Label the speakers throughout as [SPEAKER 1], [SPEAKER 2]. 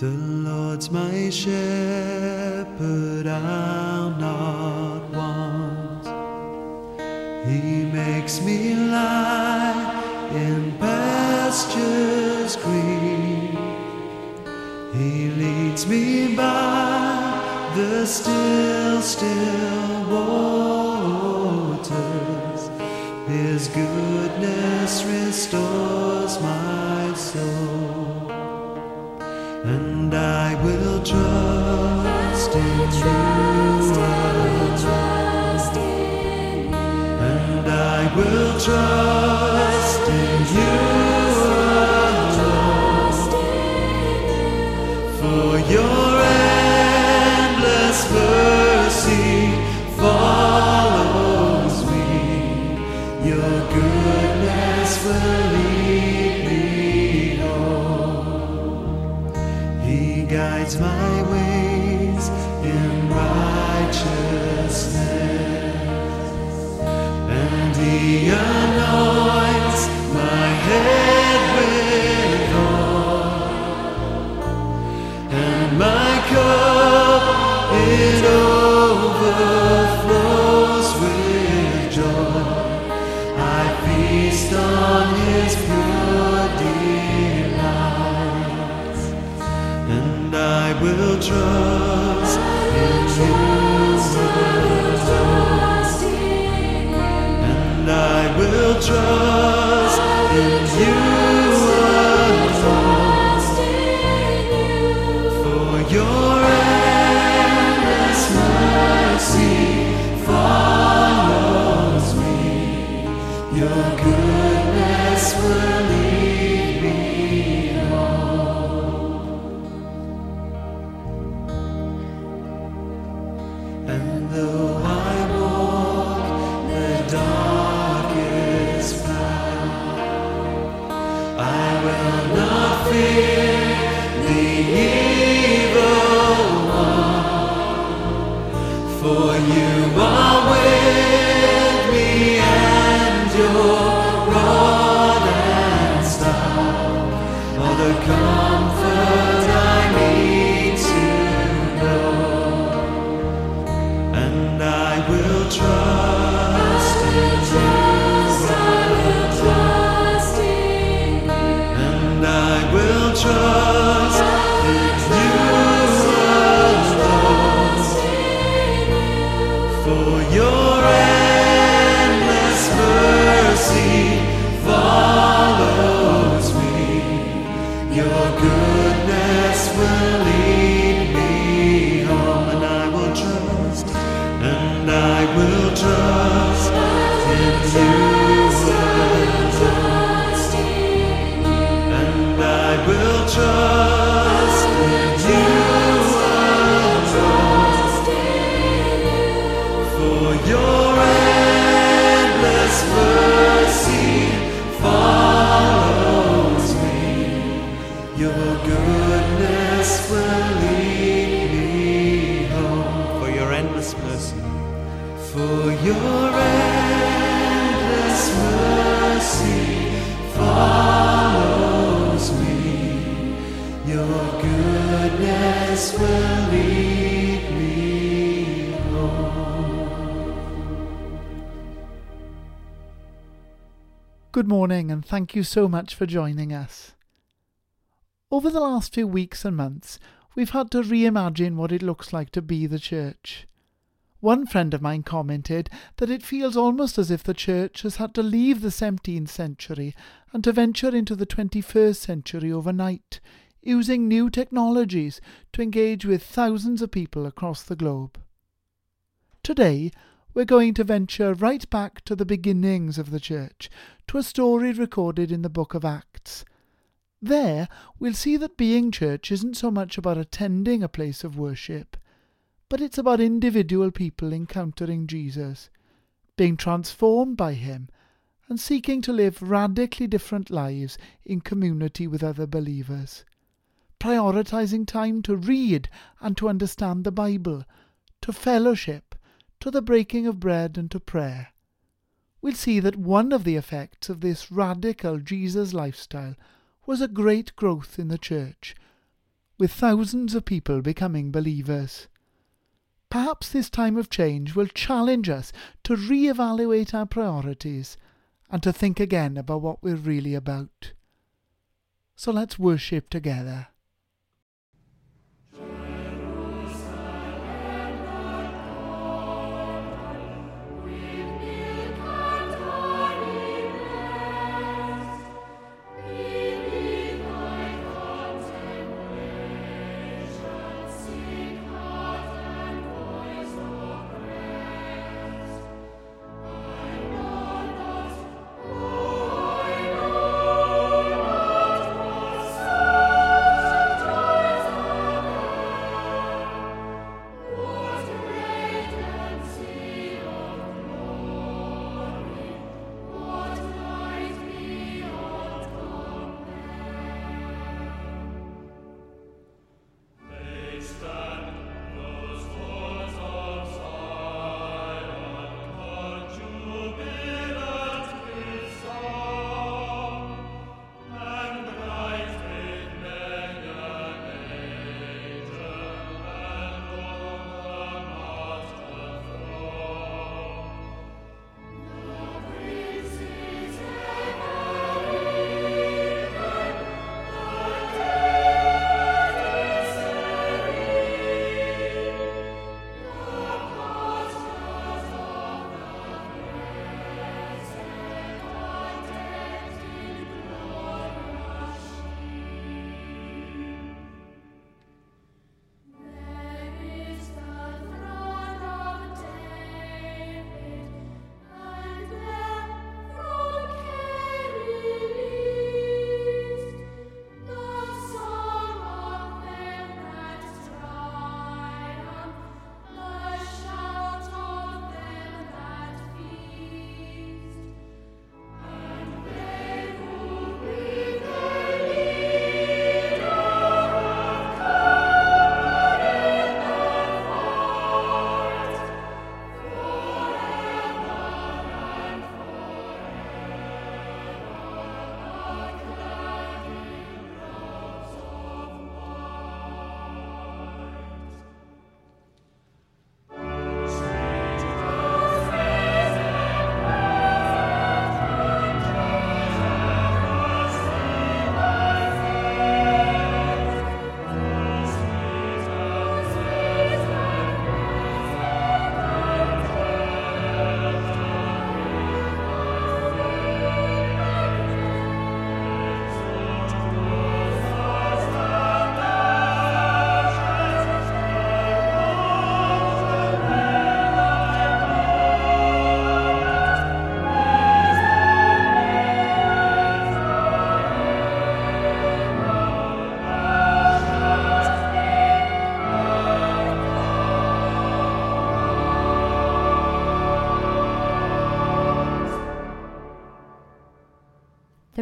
[SPEAKER 1] The Lord's my shepherd, I'll not want. He makes me lie in pastures green. He leads me by the still, still waters. His goodness restores will trust in you. And I will trust in you alone. For your endless mercy follows me. Your goodness will guides my
[SPEAKER 2] thank you so much for joining us. Over the last few weeks and months, we've had to reimagine what it looks like to be the church. One friend of mine commented that it feels almost as if the church has had to leave the 17th century and to venture into the 21st century overnight, using new technologies to engage with thousands of people across the globe. Today, we're going to venture right back to the beginnings of the church, to a story recorded in the book of Acts. There, we'll see that being church isn't so much about attending a place of worship, but it's about individual people encountering Jesus, being transformed by him, and seeking to live radically different lives in community with other believers. Prioritizing time to read and to understand the Bible, to fellowship, to the breaking of bread and to prayer. We'll see that one of the effects of this radical Jesus lifestyle was a great growth in the church, with thousands of people becoming believers. Perhaps this time of change will challenge us to re-evaluate our priorities and to think again about what we're really about. So let's worship together.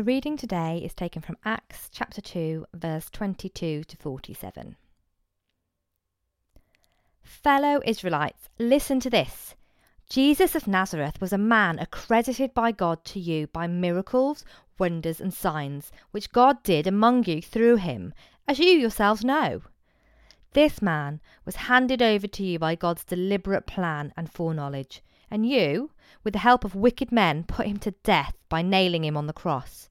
[SPEAKER 3] The reading today is taken from Acts chapter 2, verse 22 to 47. Fellow Israelites, listen to this. Jesus of Nazareth was a man accredited by God to you by miracles, wonders, and signs, which God did among you through him, as you yourselves know. This man was handed over to you by God's deliberate plan and foreknowledge, and you, with the help of wicked men, put him to death by nailing him on the cross.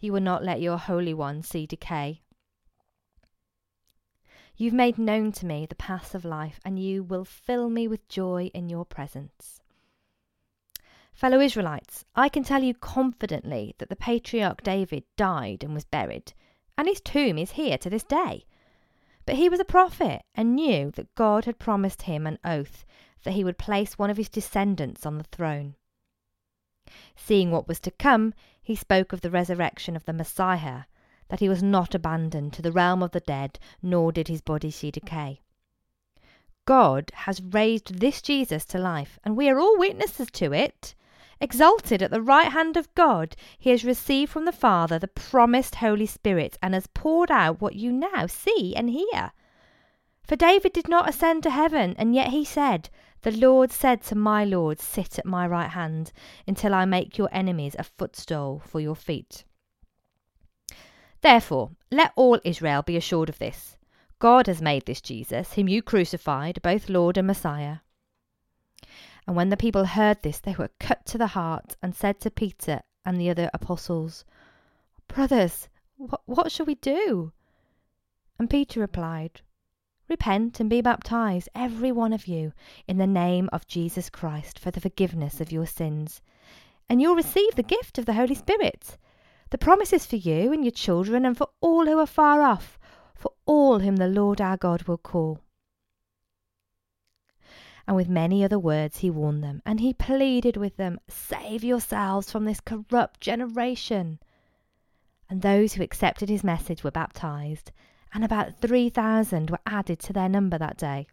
[SPEAKER 3] You will not let your Holy One see decay. You've made known to me the paths of life, and you will fill me with joy in your presence. Fellow Israelites, I can tell you confidently that the patriarch David died and was buried, and his tomb is here to this day. But he was a prophet and knew that God had promised him an oath that he would place one of his descendants on the throne. Seeing what was to come, he spoke of the resurrection of the Messiah, that he was not abandoned to the realm of the dead, nor did his body see decay. God has raised this Jesus to life, and we are all witnesses to it. Exalted at the right hand of God, he has received from the Father the promised Holy Spirit and has poured out what you now see and hear. For David did not ascend to heaven, and yet he said, The Lord said to my Lord, Sit at my right hand, until I make your enemies a footstool for your feet. Therefore, let all Israel be assured of this God has made this Jesus, whom you crucified, both Lord and Messiah. And when the people heard this, they were cut to the heart and said to Peter and the other apostles, Brothers, what, what shall we do? And Peter replied, Repent and be baptized, every one of you, in the name of Jesus Christ for the forgiveness of your sins, and you'll receive the gift of the Holy Spirit. The promise is for you and your children and for all who are far off, for all whom the Lord our God will call and with many other words he warned them, and he pleaded with them, Save yourselves from this corrupt generation. And those who accepted his message were baptized, and about 3,000 were added to their number that day.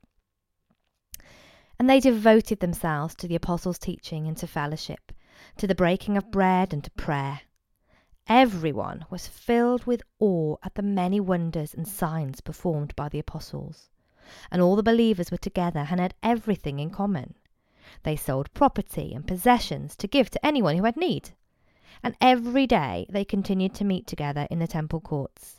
[SPEAKER 3] And they devoted themselves to the apostles' teaching and to fellowship, to the breaking of bread and to prayer. Everyone was filled with awe at the many wonders and signs performed by the apostles and all the believers were together and had everything in common. They sold property and possessions to give to anyone who had need. And every day they continued to meet together in the temple courts.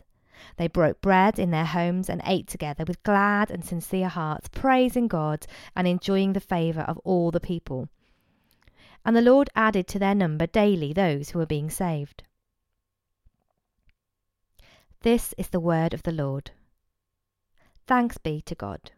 [SPEAKER 3] They broke bread in their homes and ate together with glad and sincere hearts, praising God and enjoying the favour of all the people. And the Lord added to their number daily those who were being saved. This is the word of the Lord. Thanks be to God.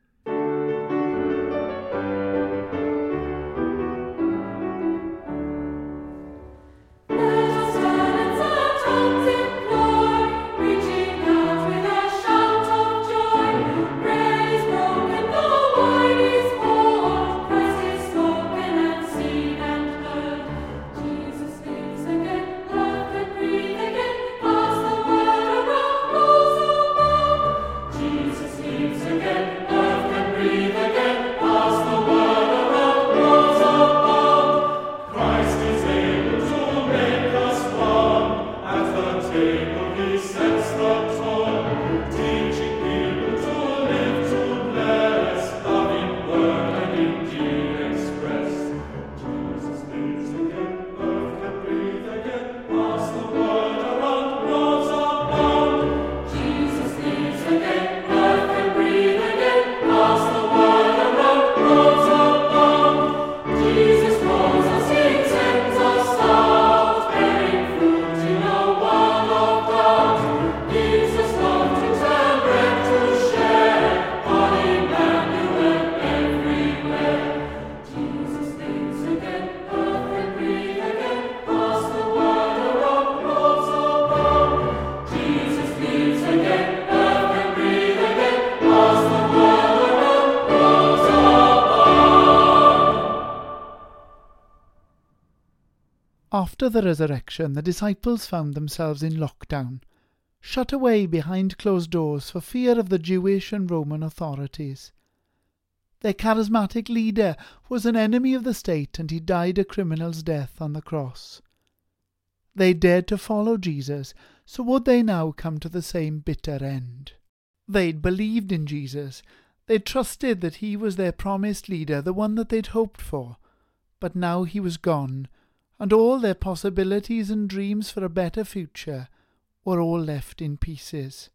[SPEAKER 2] After the resurrection, the disciples found themselves in lockdown, shut away behind closed doors for fear of the Jewish and Roman authorities. Their charismatic leader was an enemy of the state and he died a criminal's death on the cross. They dared to follow Jesus, so would they now come to the same bitter end? They'd believed in Jesus. They'd trusted that he was their promised leader, the one that they'd hoped for. But now he was gone, and all their possibilities and dreams for a better future were all left in pieces.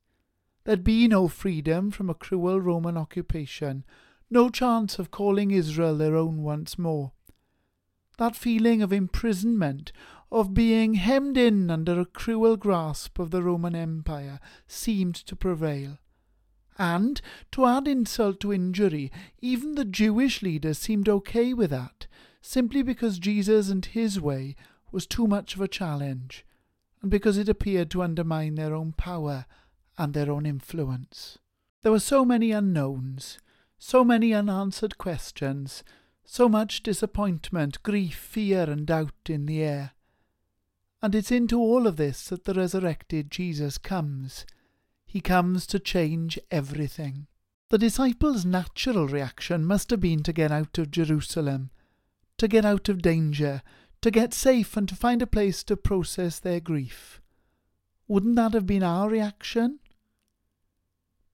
[SPEAKER 2] There'd be no freedom from a cruel Roman occupation, no chance of calling Israel their own once more. That feeling of imprisonment, of being hemmed in under a cruel grasp of the Roman Empire, seemed to prevail. And, to add insult to injury, even the Jewish leaders seemed okay with that, simply because Jesus and his way was too much of a challenge, and because it appeared to undermine their own power and their own influence. There were so many unknowns, so many unanswered questions, so much disappointment, grief, fear, and doubt in the air. And it's into all of this that the resurrected Jesus comes. He comes to change everything. The disciples' natural reaction must have been to get out of Jerusalem, to get out of danger, to get safe and to find a place to process their grief. Wouldn't that have been our reaction?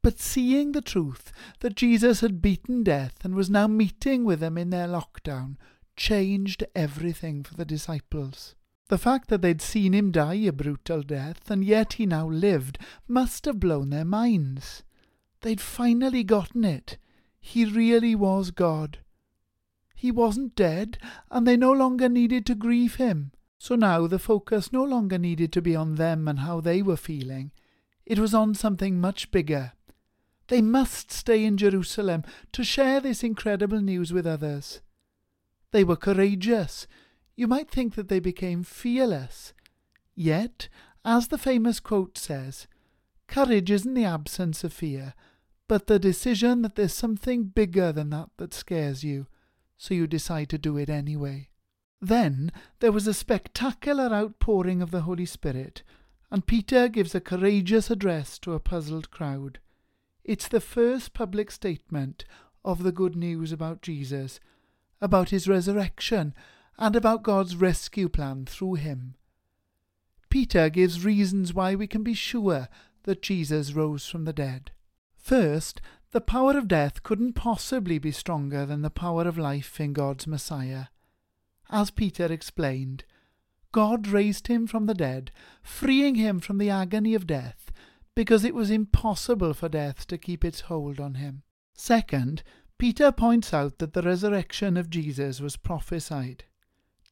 [SPEAKER 2] But seeing the truth that Jesus had beaten death and was now meeting with them in their lockdown changed everything for the disciples. The fact that they'd seen him die a brutal death and yet he now lived must have blown their minds. They'd finally gotten it. He really was God. He wasn't dead, and they no longer needed to grieve him. So now the focus no longer needed to be on them and how they were feeling. It was on something much bigger. They must stay in Jerusalem to share this incredible news with others. They were courageous. You might think that they became fearless. Yet, as the famous quote says, courage isn't the absence of fear, but the decision that there's something bigger than that that scares you, so you decide to do it anyway. Then there was a spectacular outpouring of the Holy Spirit, and Peter gives a courageous address to a puzzled crowd. It's the first public statement of the good news about Jesus, about his resurrection, and about God's rescue plan through him. Peter gives reasons why we can be sure that Jesus rose from the dead. First, the power of death couldn't possibly be stronger than the power of life in God's Messiah. As Peter explained, God raised him from the dead, freeing him from the agony of death, because it was impossible for death to keep its hold on him. Second, Peter points out that the resurrection of Jesus was prophesied.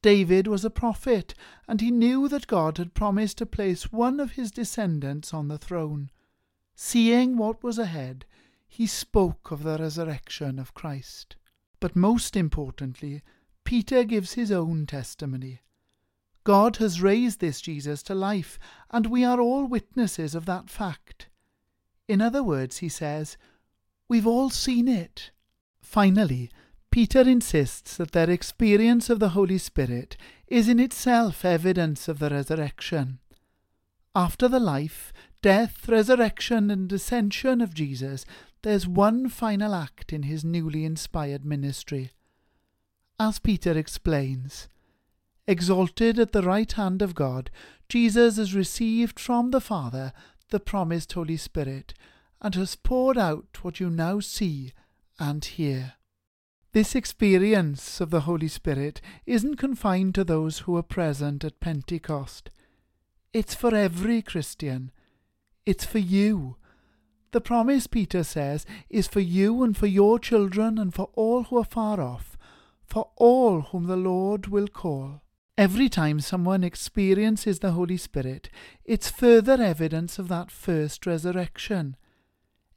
[SPEAKER 2] David was a prophet, and he knew that God had promised to place one of his descendants on the throne. Seeing what was ahead, he spoke of the resurrection of Christ. But most importantly, Peter gives his own testimony. God has raised this Jesus to life, and we are all witnesses of that fact. In other words, he says, we've all seen it. Finally, Peter insists that their experience of the Holy Spirit is in itself evidence of the resurrection. After the life, death, resurrection, and ascension of Jesus, there's one final act in his newly inspired ministry. As Peter explains, exalted at the right hand of God, Jesus has received from the Father the promised Holy Spirit, and has poured out what you now see and hear. This experience of the Holy Spirit isn't confined to those who were present at Pentecost. It's for every Christian. It's for you. The promise, Peter says, is for you and for your children and for all who are far off, for all whom the Lord will call. Every time someone experiences the Holy Spirit, it's further evidence of that first resurrection.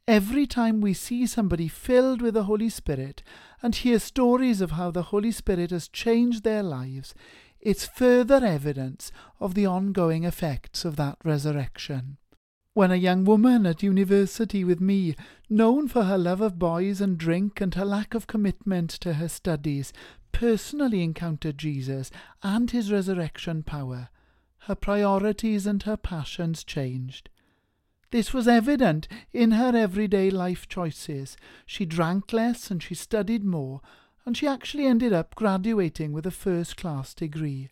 [SPEAKER 2] Every time we see somebody filled with the Holy Spirit and hear stories of how the Holy Spirit has changed their lives, it's further evidence of the ongoing effects of that resurrection. When a young woman at university with me, known for her love of boys and drink and her lack of commitment to her studies, personally encountered Jesus and his resurrection power, her priorities and her passions changed. This was evident in her everyday life choices. She drank less and she studied more, and she actually ended up graduating with a first class degree.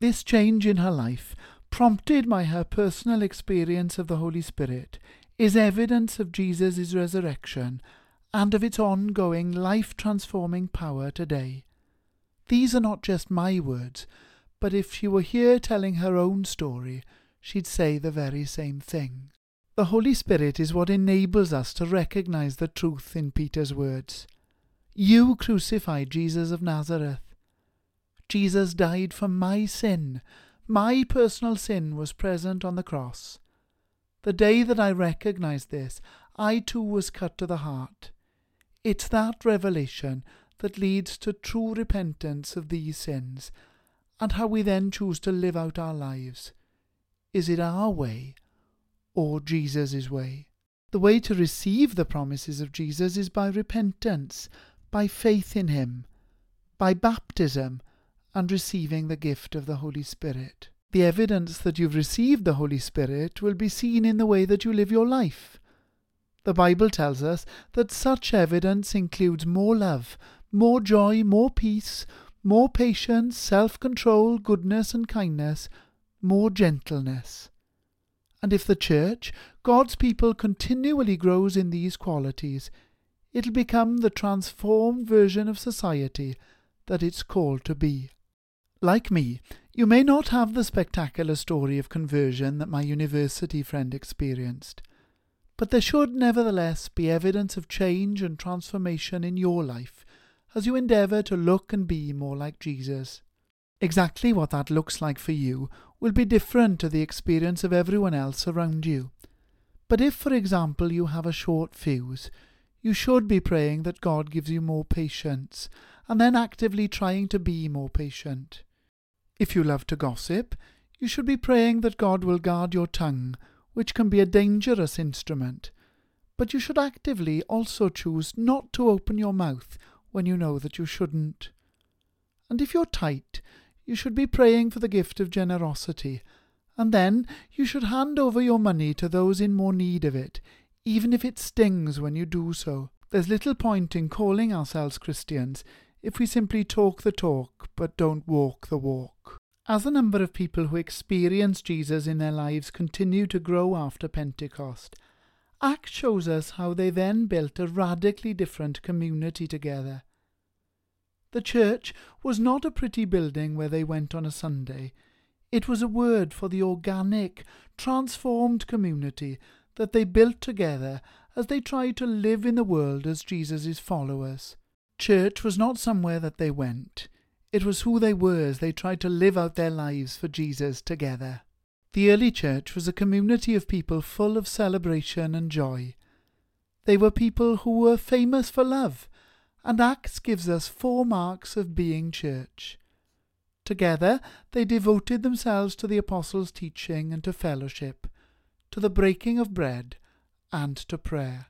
[SPEAKER 2] This change in her life, prompted by her personal experience of the Holy Spirit, is evidence of Jesus' resurrection and of its ongoing life transforming power today. These are not just my words, but if she were here telling her own story, she'd say the very same thing. The Holy Spirit is what enables us to recognize the truth in Peter's words. You crucified Jesus of Nazareth. Jesus died for my sin. My personal sin was present on the cross. The day that I recognized this, I too was cut to the heart. It's that revelation that leads to true repentance of these sins, and how we then choose to live out our lives. Is it our way or Jesus' way? The way to receive the promises of Jesus is by repentance, by faith in Him, by baptism, and receiving the gift of the Holy Spirit. The evidence that you've received the Holy Spirit will be seen in the way that you live your life. The Bible tells us that such evidence includes more love, more joy, more peace, more patience, self control, goodness, and kindness, more gentleness. And if the church, God's people, continually grows in these qualities, it'll become the transformed version of society that it's called to be. Like me, you may not have the spectacular story of conversion that my university friend experienced, but there should nevertheless be evidence of change and transformation in your life as you endeavour to look and be more like Jesus. Exactly what that looks like for you will be different to the experience of everyone else around you. But if, for example, you have a short fuse, you should be praying that God gives you more patience, and then actively trying to be more patient. If you love to gossip, you should be praying that God will guard your tongue, which can be a dangerous instrument. But you should actively also choose not to open your mouth when you know that you shouldn't. And if you're tight, you should be praying for the gift of generosity, and then you should hand over your money to those in more need of it, even if it stings when you do so. There's little point in calling ourselves Christians if we simply talk the talk but don't walk the walk. As the number of people who experience Jesus in their lives continue to grow after Pentecost, Acts shows us how they then built a radically different community together. The church was not a pretty building where they went on a Sunday. It was a word for the organic, transformed community that they built together as they tried to live in the world as Jesus' followers. Church was not somewhere that they went. It was who they were as they tried to live out their lives for Jesus together. The early church was a community of people full of celebration and joy. They were people who were famous for love, and Acts gives us four marks of being church. Together they devoted themselves to the apostles' teaching and to fellowship, to the breaking of bread, and to prayer.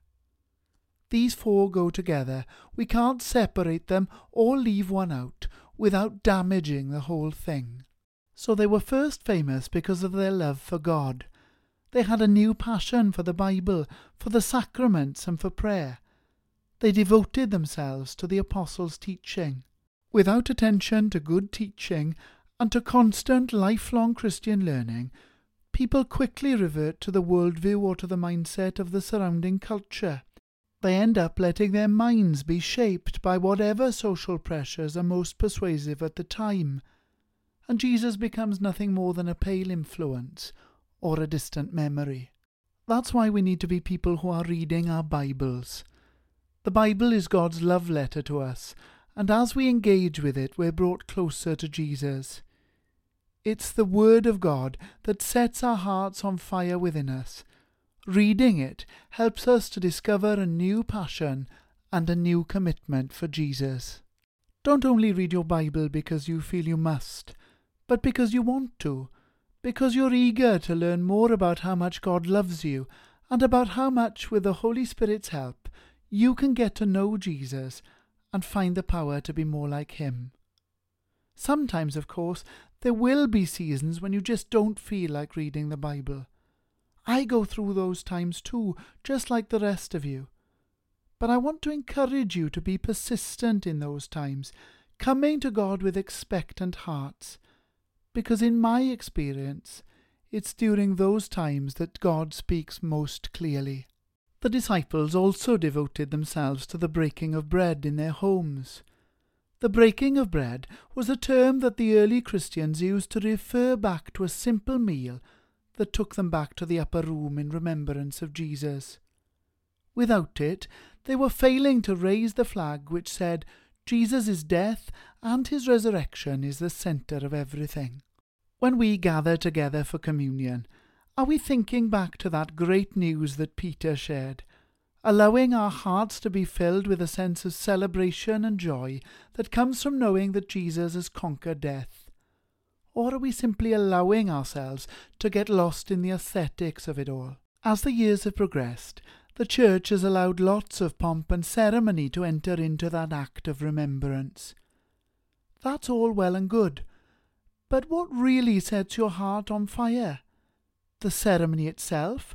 [SPEAKER 2] These four go together. We can't separate them or leave one out without damaging the whole thing. So they were first famous because of their love for God. They had a new passion for the Bible, for the sacraments, and for prayer. They devoted themselves to the apostles' teaching. Without attention to good teaching and to constant lifelong Christian learning, people quickly revert to the worldview or to the mindset of the surrounding culture. They end up letting their minds be shaped by whatever social pressures are most persuasive at the time, and Jesus becomes nothing more than a pale influence or a distant memory. That's why we need to be people who are reading our Bibles. The Bible is God's love letter to us, and as we engage with it, we're brought closer to Jesus. It's the Word of God that sets our hearts on fire within us Reading it helps us to discover a new passion and a new commitment for Jesus. Don't only read your Bible because you feel you must, but because you want to, because you're eager to learn more about how much God loves you and about how much, with the Holy Spirit's help, you can get to know Jesus and find the power to be more like Him. Sometimes, of course, there will be seasons when you just don't feel like reading the Bible. I go through those times too, just like the rest of you. But I want to encourage you to be persistent in those times, coming to God with expectant hearts, because in my experience, it's during those times that God speaks most clearly. The disciples also devoted themselves to the breaking of bread in their homes. The breaking of bread was a term that the early Christians used to refer back to a simple meal that took them back to the upper room in remembrance of Jesus. Without it, they were failing to raise the flag which said, Jesus' is death and his resurrection is the centre of everything. When we gather together for communion, are we thinking back to that great news that Peter shared, allowing our hearts to be filled with a sense of celebration and joy that comes from knowing that Jesus has conquered death? Or are we simply allowing ourselves to get lost in the aesthetics of it all? As the years have progressed, the Church has allowed lots of pomp and ceremony to enter into that act of remembrance. That's all well and good, but what really sets your heart on fire? The ceremony itself,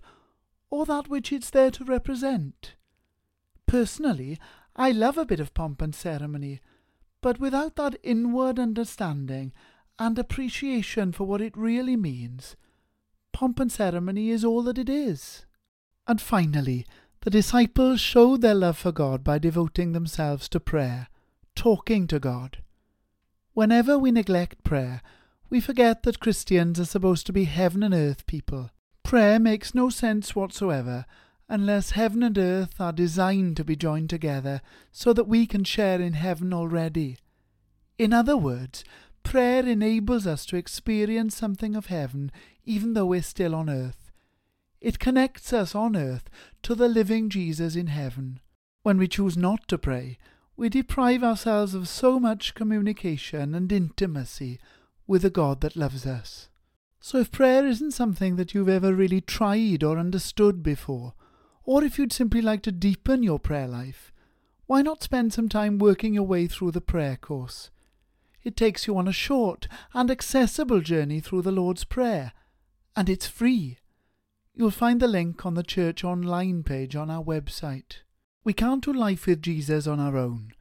[SPEAKER 2] or that which it's there to represent. Personally, I love a bit of pomp and ceremony, but without that inward understanding and appreciation for what it really means, pomp and ceremony is all that it is. And finally, the disciples showed their love for God by devoting themselves to prayer, talking to God. Whenever we neglect prayer, we forget that Christians are supposed to be heaven and earth people. Prayer makes no sense whatsoever unless heaven and earth are designed to be joined together so that we can share in heaven already. In other words, prayer enables us to experience something of heaven even though we're still on earth. It connects us on earth to the living Jesus in heaven. When we choose not to pray, we deprive ourselves of so much communication and intimacy with a God that loves us. So if prayer isn't something that you've ever really tried or understood before, or if you'd simply like to deepen your prayer life, why not spend some time working your way through the prayer course? It takes you on a short and accessible journey through the Lord's Prayer, and it's free. You'll find the link on the church online page on our website. We can't do life with Jesus on our own,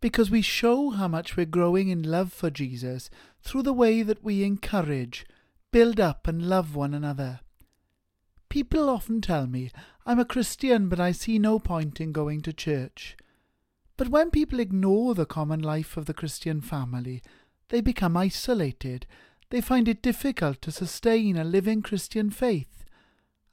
[SPEAKER 2] because we show how much we're growing in love for Jesus through the way that we encourage, build up, and love one another. People often tell me, I'm a Christian, but I see no point in going to church. But when people ignore the common life of the Christian family, they become isolated. They find it difficult to sustain a living Christian faith.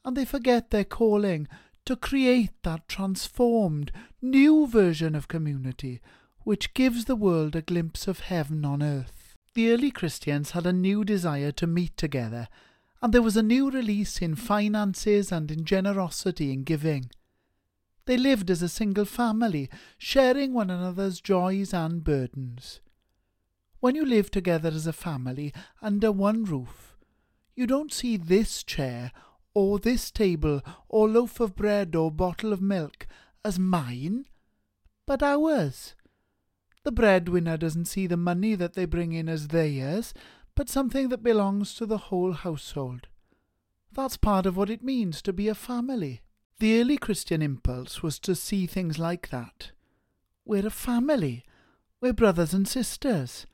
[SPEAKER 2] And they forget their calling to create that transformed, new version of community which gives the world a glimpse of heaven on earth. The early Christians had a new desire to meet together and there was a new release in finances and in generosity in giving. They lived as a single family, sharing one another's joys and burdens. When you live together as a family under one roof, you don't see this chair or this table or loaf of bread or bottle of milk as mine, but ours. The breadwinner doesn't see the money that they bring in as theirs, but something that belongs to the whole household. That's part of what it means to be a family. The early Christian impulse was to see things like that. We're a family. We're brothers and sisters.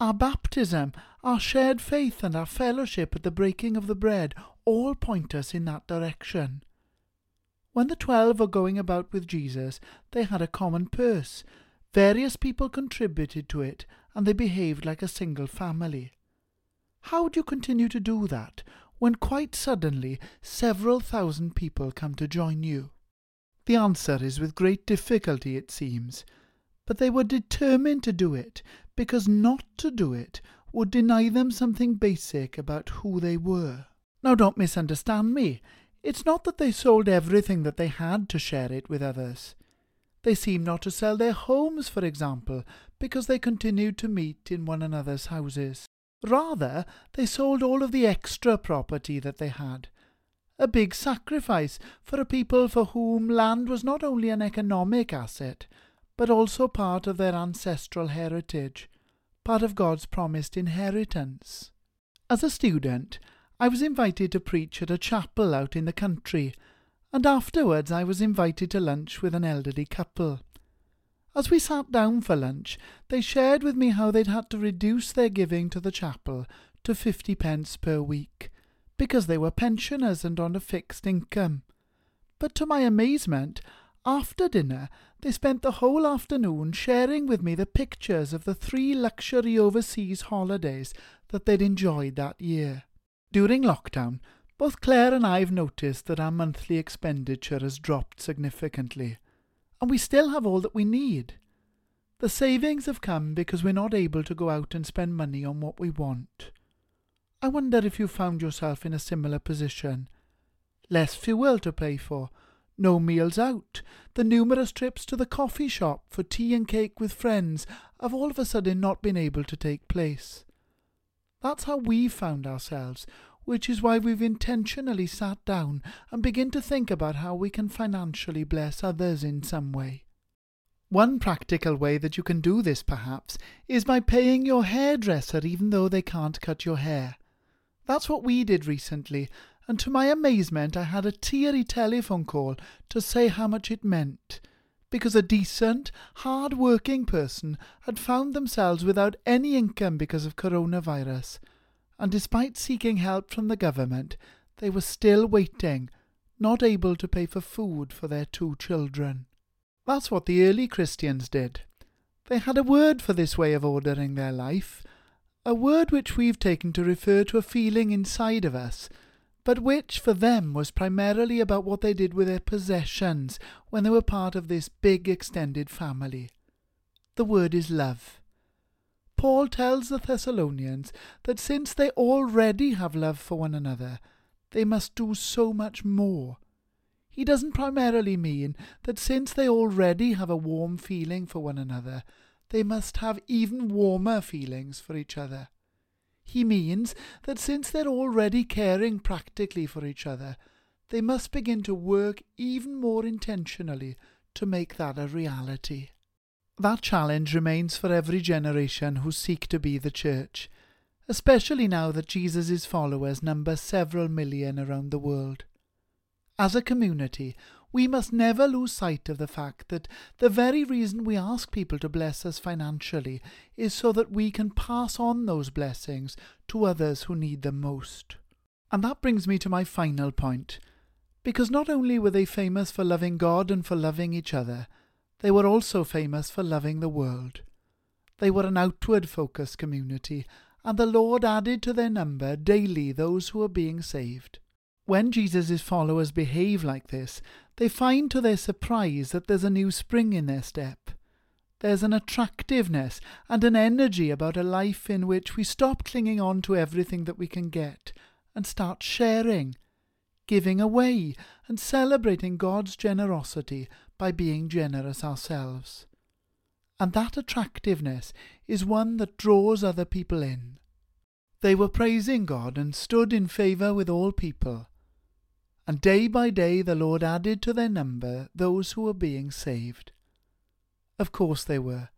[SPEAKER 2] Our baptism, our shared faith, and our fellowship at the breaking of the bread all point us in that direction. When the twelve were going about with Jesus, they had a common purse. Various people contributed to it, and they behaved like a single family. How do you continue to do that when quite suddenly several thousand people come to join you? The answer is with great difficulty, it seems, but they were determined to do it because not to do it would deny them something basic about who they were. Now, don't misunderstand me. It's not that they sold everything that they had to share it with others. They seemed not to sell their homes, for example, because they continued to meet in one another's houses. Rather, they sold all of the extra property that they had. A big sacrifice for a people for whom land was not only an economic asset, but also part of their ancestral heritage, part of God's promised inheritance. As a student, I was invited to preach at a chapel out in the country, and afterwards I was invited to lunch with an elderly couple. As we sat down for lunch, they shared with me how they'd had to reduce their giving to the chapel to fifty pence per week, because they were pensioners and on a fixed income. But to my amazement, after dinner, they spent the whole afternoon sharing with me the pictures of the three luxury overseas holidays that they'd enjoyed that year. During lockdown, both Claire and I have noticed that our monthly expenditure has dropped significantly and we still have all that we need. The savings have come because we're not able to go out and spend money on what we want. I wonder if you found yourself in a similar position. Less fuel to pay for, no meals out, the numerous trips to the coffee shop for tea and cake with friends have all of a sudden not been able to take place. That's how we found ourselves which is why we've intentionally sat down and begin to think about how we can financially bless others in some way. One practical way that you can do this, perhaps, is by paying your hairdresser even though they can't cut your hair. That's what we did recently, and to my amazement, I had a teary telephone call to say how much it meant, because a decent, hard working person had found themselves without any income because of coronavirus, and despite seeking help from the government, they were still waiting, not able to pay for food for their two children. That's what the early Christians did. They had a word for this way of ordering their life, a word which we've taken to refer to a feeling inside of us, but which for them was primarily about what they did with their possessions when they were part of this big extended family. The word is love. Paul tells the Thessalonians that since they already have love for one another, they must do so much more. He doesn't primarily mean that since they already have a warm feeling for one another, they must have even warmer feelings for each other. He means that since they're already caring practically for each other, they must begin to work even more intentionally to make that a reality. That challenge remains for every generation who seek to be the church, especially now that Jesus' followers number several million around the world. As a community, we must never lose sight of the fact that the very reason we ask people to bless us financially is so that we can pass on those blessings to others who need them most. And that brings me to my final point. Because not only were they famous for loving God and for loving each other, they were also famous for loving the world. They were an outward focused community, and the Lord added to their number daily those who were being saved. When Jesus' followers behave like this, they find to their surprise that there's a new spring in their step. There's an attractiveness and an energy about a life in which we stop clinging on to everything that we can get and start sharing, giving away, and celebrating God's generosity by being generous ourselves. And that attractiveness is one that draws other people in. They were praising God and stood in favour with all people and day by day the Lord added to their number those who were being saved. Of course they were,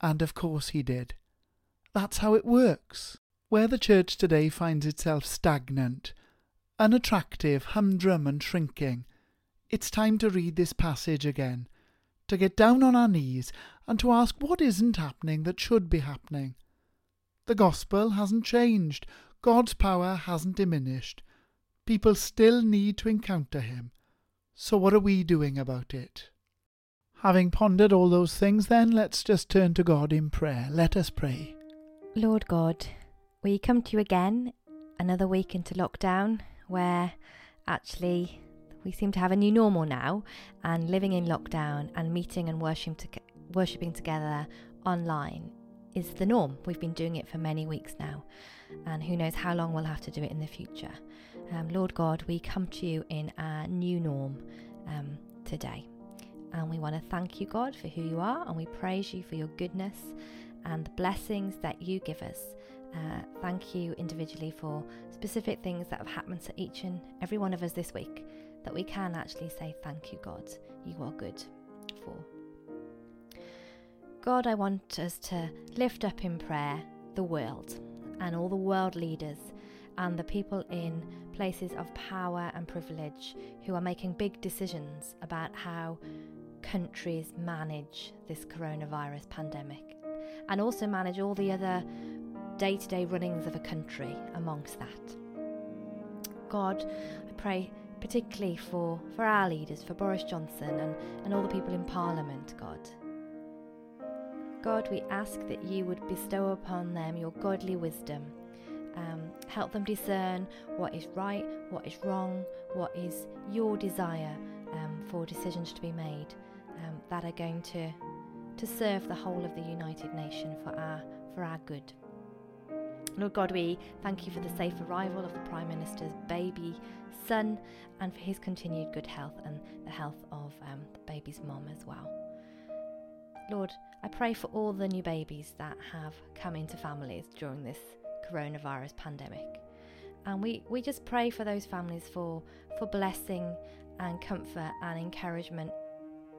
[SPEAKER 2] and of course he did. That's how it works. Where the church today finds itself stagnant, unattractive, humdrum, and shrinking, it's time to read this passage again, to get down on our knees and to ask what isn't happening that should be happening. The gospel hasn't changed, God's power hasn't diminished People still need to encounter him. So, what are we doing about it? Having pondered all those things, then let's just turn to God in prayer. Let us pray.
[SPEAKER 3] Lord God, we come to you again, another week into lockdown, where actually we seem to have a new normal now, and living in lockdown and meeting and worshiping, to, worshipping together online is the norm. We've been doing it for many weeks now, and who knows how long we'll have to do it in the future. Um, Lord God, we come to you in our new norm um, today. And we want to thank you, God, for who you are, and we praise you for your goodness and the blessings that you give us. Uh, thank you individually for specific things that have happened to each and every one of us this week that we can actually say, Thank you, God, you are good for. God, I want us to lift up in prayer the world and all the world leaders and the people in places of power and privilege who are making big decisions about how countries manage this coronavirus pandemic and also manage all the other day to day runnings of a country amongst that. God, I pray particularly for, for our leaders, for Boris Johnson and, and all the people in Parliament, God. God, we ask that you would bestow upon them your godly wisdom um, help them discern what is right, what is wrong, what is your desire um, for decisions to be made um, that are going to to serve the whole of the United Nation for our for our good. Lord God, we thank you for the safe arrival of the Prime Minister's baby son and for his continued good health and the health of um, the baby's mom as well. Lord, I pray for all the new babies that have come into families during this coronavirus pandemic. And we, we just pray for those families for, for blessing and comfort and encouragement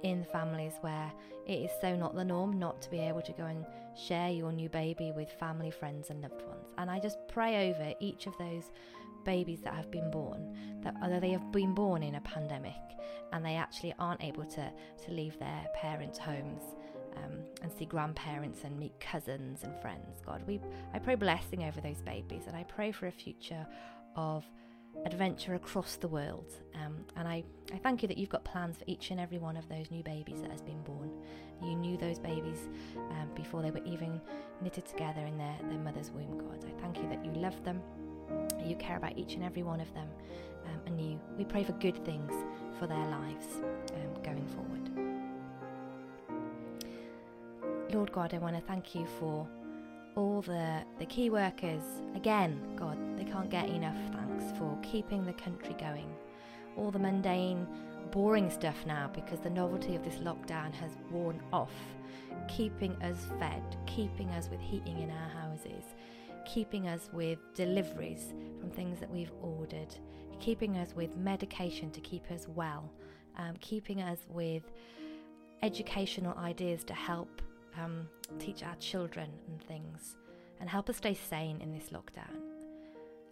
[SPEAKER 3] in families where it is so not the norm not to be able to go and share your new baby with family, friends, and loved ones. And I just pray over each of those babies that have been born that although they have been born in a pandemic and they actually aren't able to, to leave their parents' homes um, and see grandparents and meet cousins and friends. God, we I pray blessing over those babies and I pray for a future of adventure across the world. Um, and I, I thank you that you've got plans for each and every one of those new babies that has been born. You knew those babies um, before they were even knitted together in their, their mother's womb, God. I thank you that you love them, you care about each and every one of them, um, and you. We pray for good things for their lives um, going forward. Lord God, I want to thank you for all the, the key workers. Again, God, they can't get enough thanks for keeping the country going. All the mundane, boring stuff now because the novelty of this lockdown has worn off. Keeping us fed, keeping us with heating in our houses, keeping us with deliveries from things that we've ordered, keeping us with medication to keep us well, um, keeping us with educational ideas to help um, teach our children and things, and help us stay sane in this lockdown.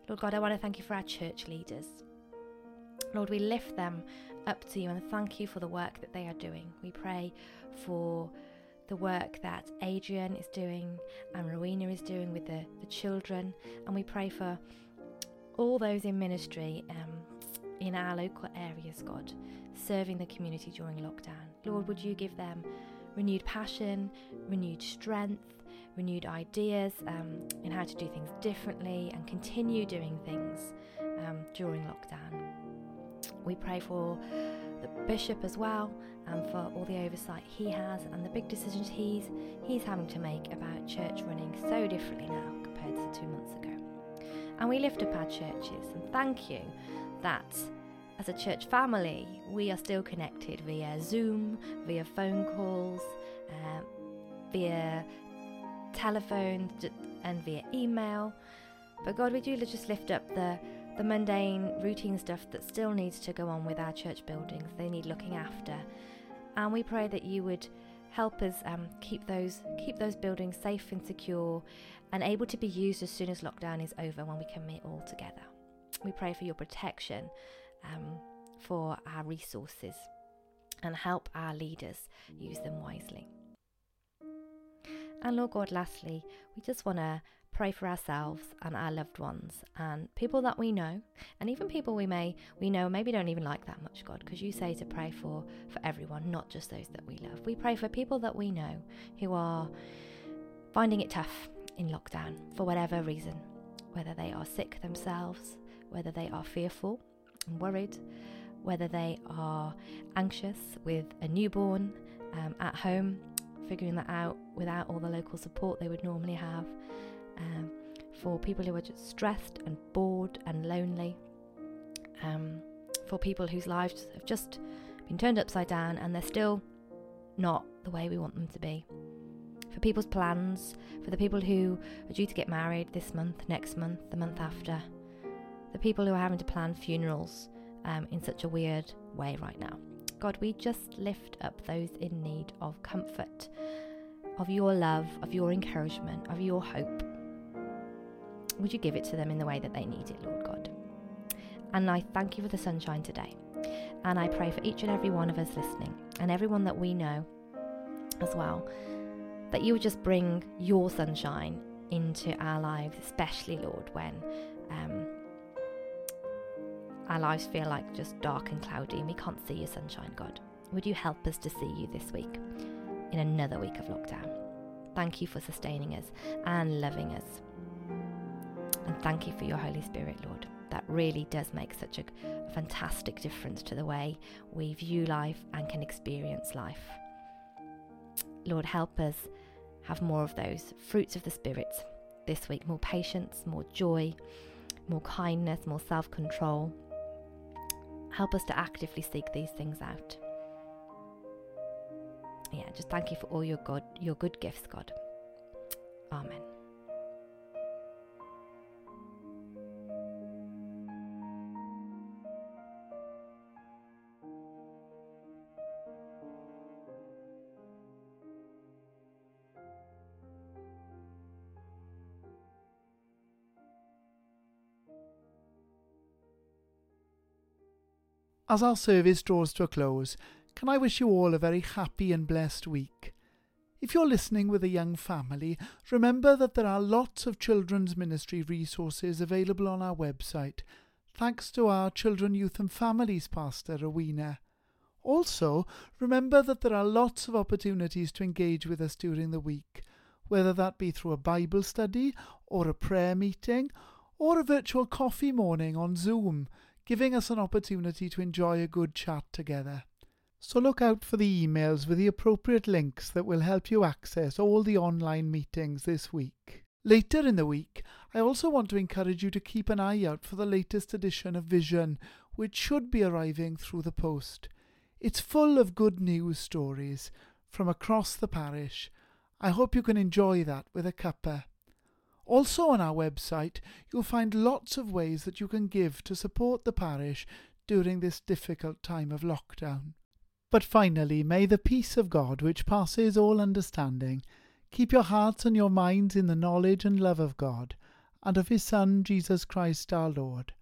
[SPEAKER 3] Lord God, I want to thank you for our church leaders. Lord, we lift them up to you and thank you for the work that they are doing. We pray for the work that Adrian is doing and Rowena is doing with the, the children, and we pray for all those in ministry um, in our local areas, God, serving the community during lockdown. Lord, would you give them renewed passion, renewed strength, renewed ideas um, in how to do things differently and continue doing things um, during lockdown. We pray for the bishop as well and for all the oversight he has and the big decisions he's he's having to make about church running so differently now compared to two months ago. And we lift up our churches and thank you that as a church family, we are still connected via Zoom, via phone calls, uh, via telephone, and via email. But God, we do just lift up the the mundane, routine stuff that still needs to go on with our church buildings. They need looking after, and we pray that you would help us um, keep those keep those buildings safe and secure, and able to be used as soon as lockdown is over when we can meet all together. We pray for your protection um, for our resources and help our leaders use them wisely. And Lord God, lastly, we just want to pray for ourselves and our loved ones and people that we know. And even people we may we know maybe don't even like that much god because you say to pray for for everyone not just those that we love. We pray for people that we know who are finding it tough in lockdown for whatever reason whether they are sick themselves whether they are fearful and worried, whether they are anxious with a newborn um, at home, figuring that out without all the local support they would normally have, um, for people who are just stressed and bored and lonely, um, for people whose lives have just been turned upside down and they're still not the way we want them to be. For people's plans, for the people who are due to get married this month, next month, the month after, the people who are having to plan funerals um, in such a weird way right now. God, we just lift up those in need of comfort, of your love, of your encouragement, of your hope. Would you give it to them in the way that they need it, Lord God? And I thank you for the sunshine today. And I pray for each and every one of us listening and everyone that we know as well, that you would just bring your sunshine into our lives, especially, Lord, when um, our lives feel like just dark and cloudy and we can't see your sunshine, God. Would you help us to see you this week in another week of lockdown? Thank you for sustaining us and loving us. And thank you for your Holy Spirit, Lord. That really does make such a, fantastic difference to the way we view life and can experience life. Lord, help us have more of those fruits of the Spirit this week more patience, more joy, more kindness, more self control, Help us to actively seek these things out. Yeah, just thank you for all your good your good gifts, God. Amen.
[SPEAKER 2] As our service draws to a close, can I wish you all a very happy and blessed week? If you're listening with a young family, remember that there are lots of children's ministry resources available on our website, thanks to our Children, Youth and Families Pastor, Rowena. Also, remember that there are lots of opportunities to engage with us during the week, whether that be through a Bible study, or a prayer meeting, or a virtual coffee morning on Zoom, giving us an opportunity to enjoy a good chat together. So look out for the emails with the appropriate links that will help you access all the online meetings this week. Later in the week, I also want to encourage you to keep an eye out for the latest edition of Vision, which should be arriving through the post. It's full of good news stories from across the parish. I hope you can enjoy that with a cuppa. Also on our website, you'll find lots of ways that you can give to support the parish during this difficult time of lockdown. But finally, may the peace of God, which passes all understanding, keep your hearts and your minds in the knowledge and love of God, and of His Son, Jesus Christ our Lord.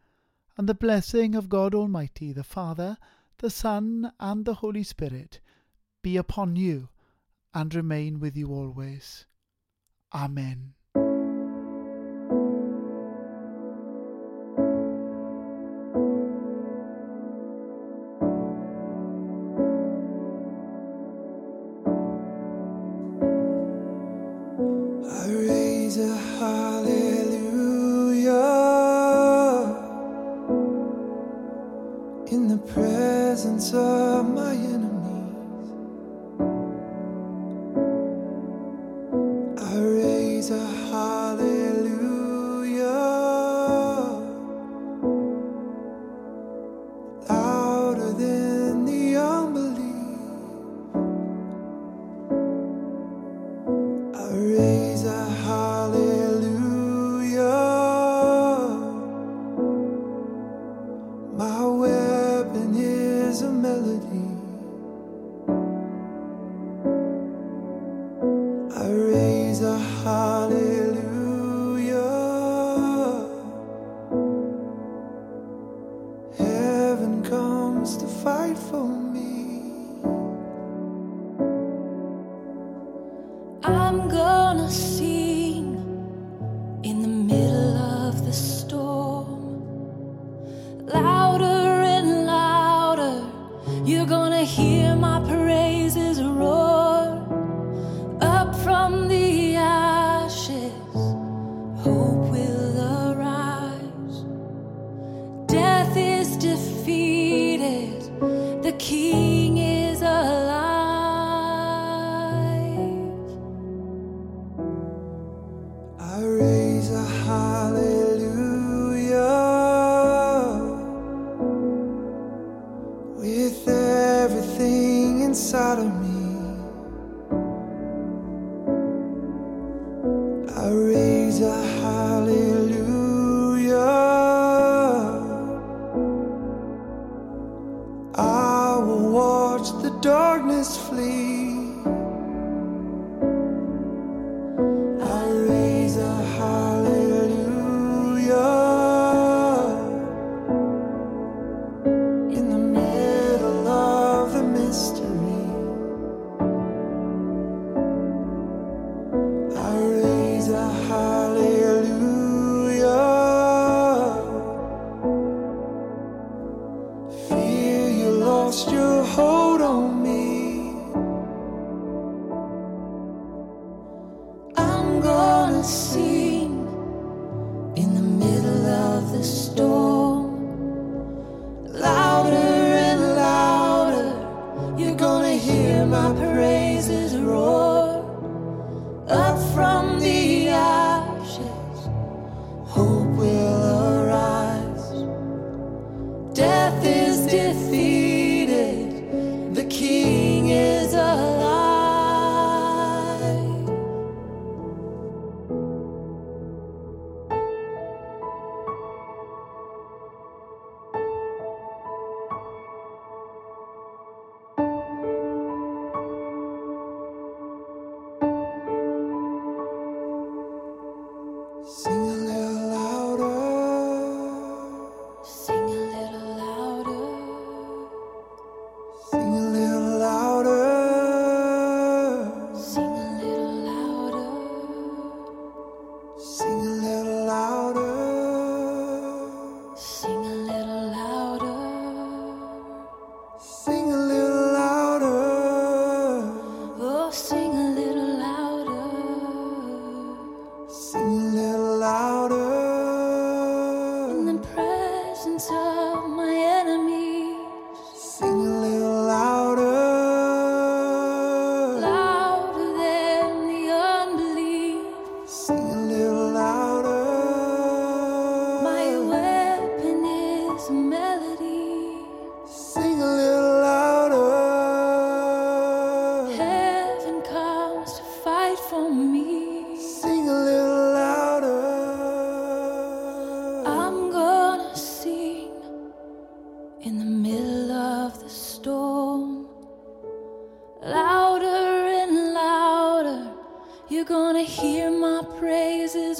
[SPEAKER 2] And the blessing of God Almighty, the Father, the Son, and the Holy Spirit be upon you and remain with you always. Amen.
[SPEAKER 4] Of my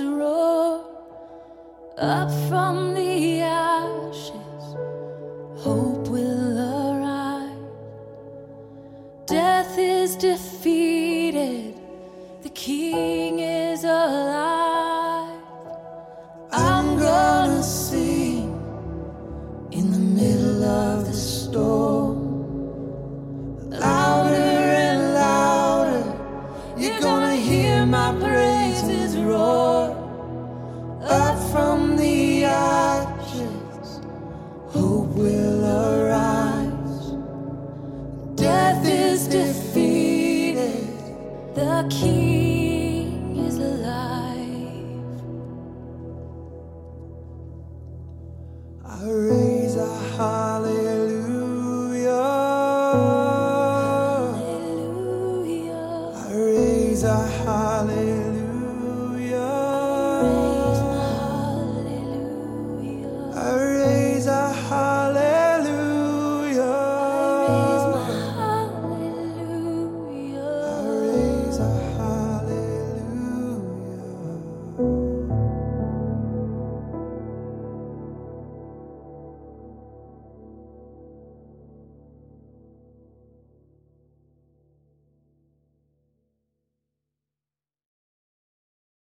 [SPEAKER 1] praises roar. Up from the ashes, hope will arise. Death is defeated.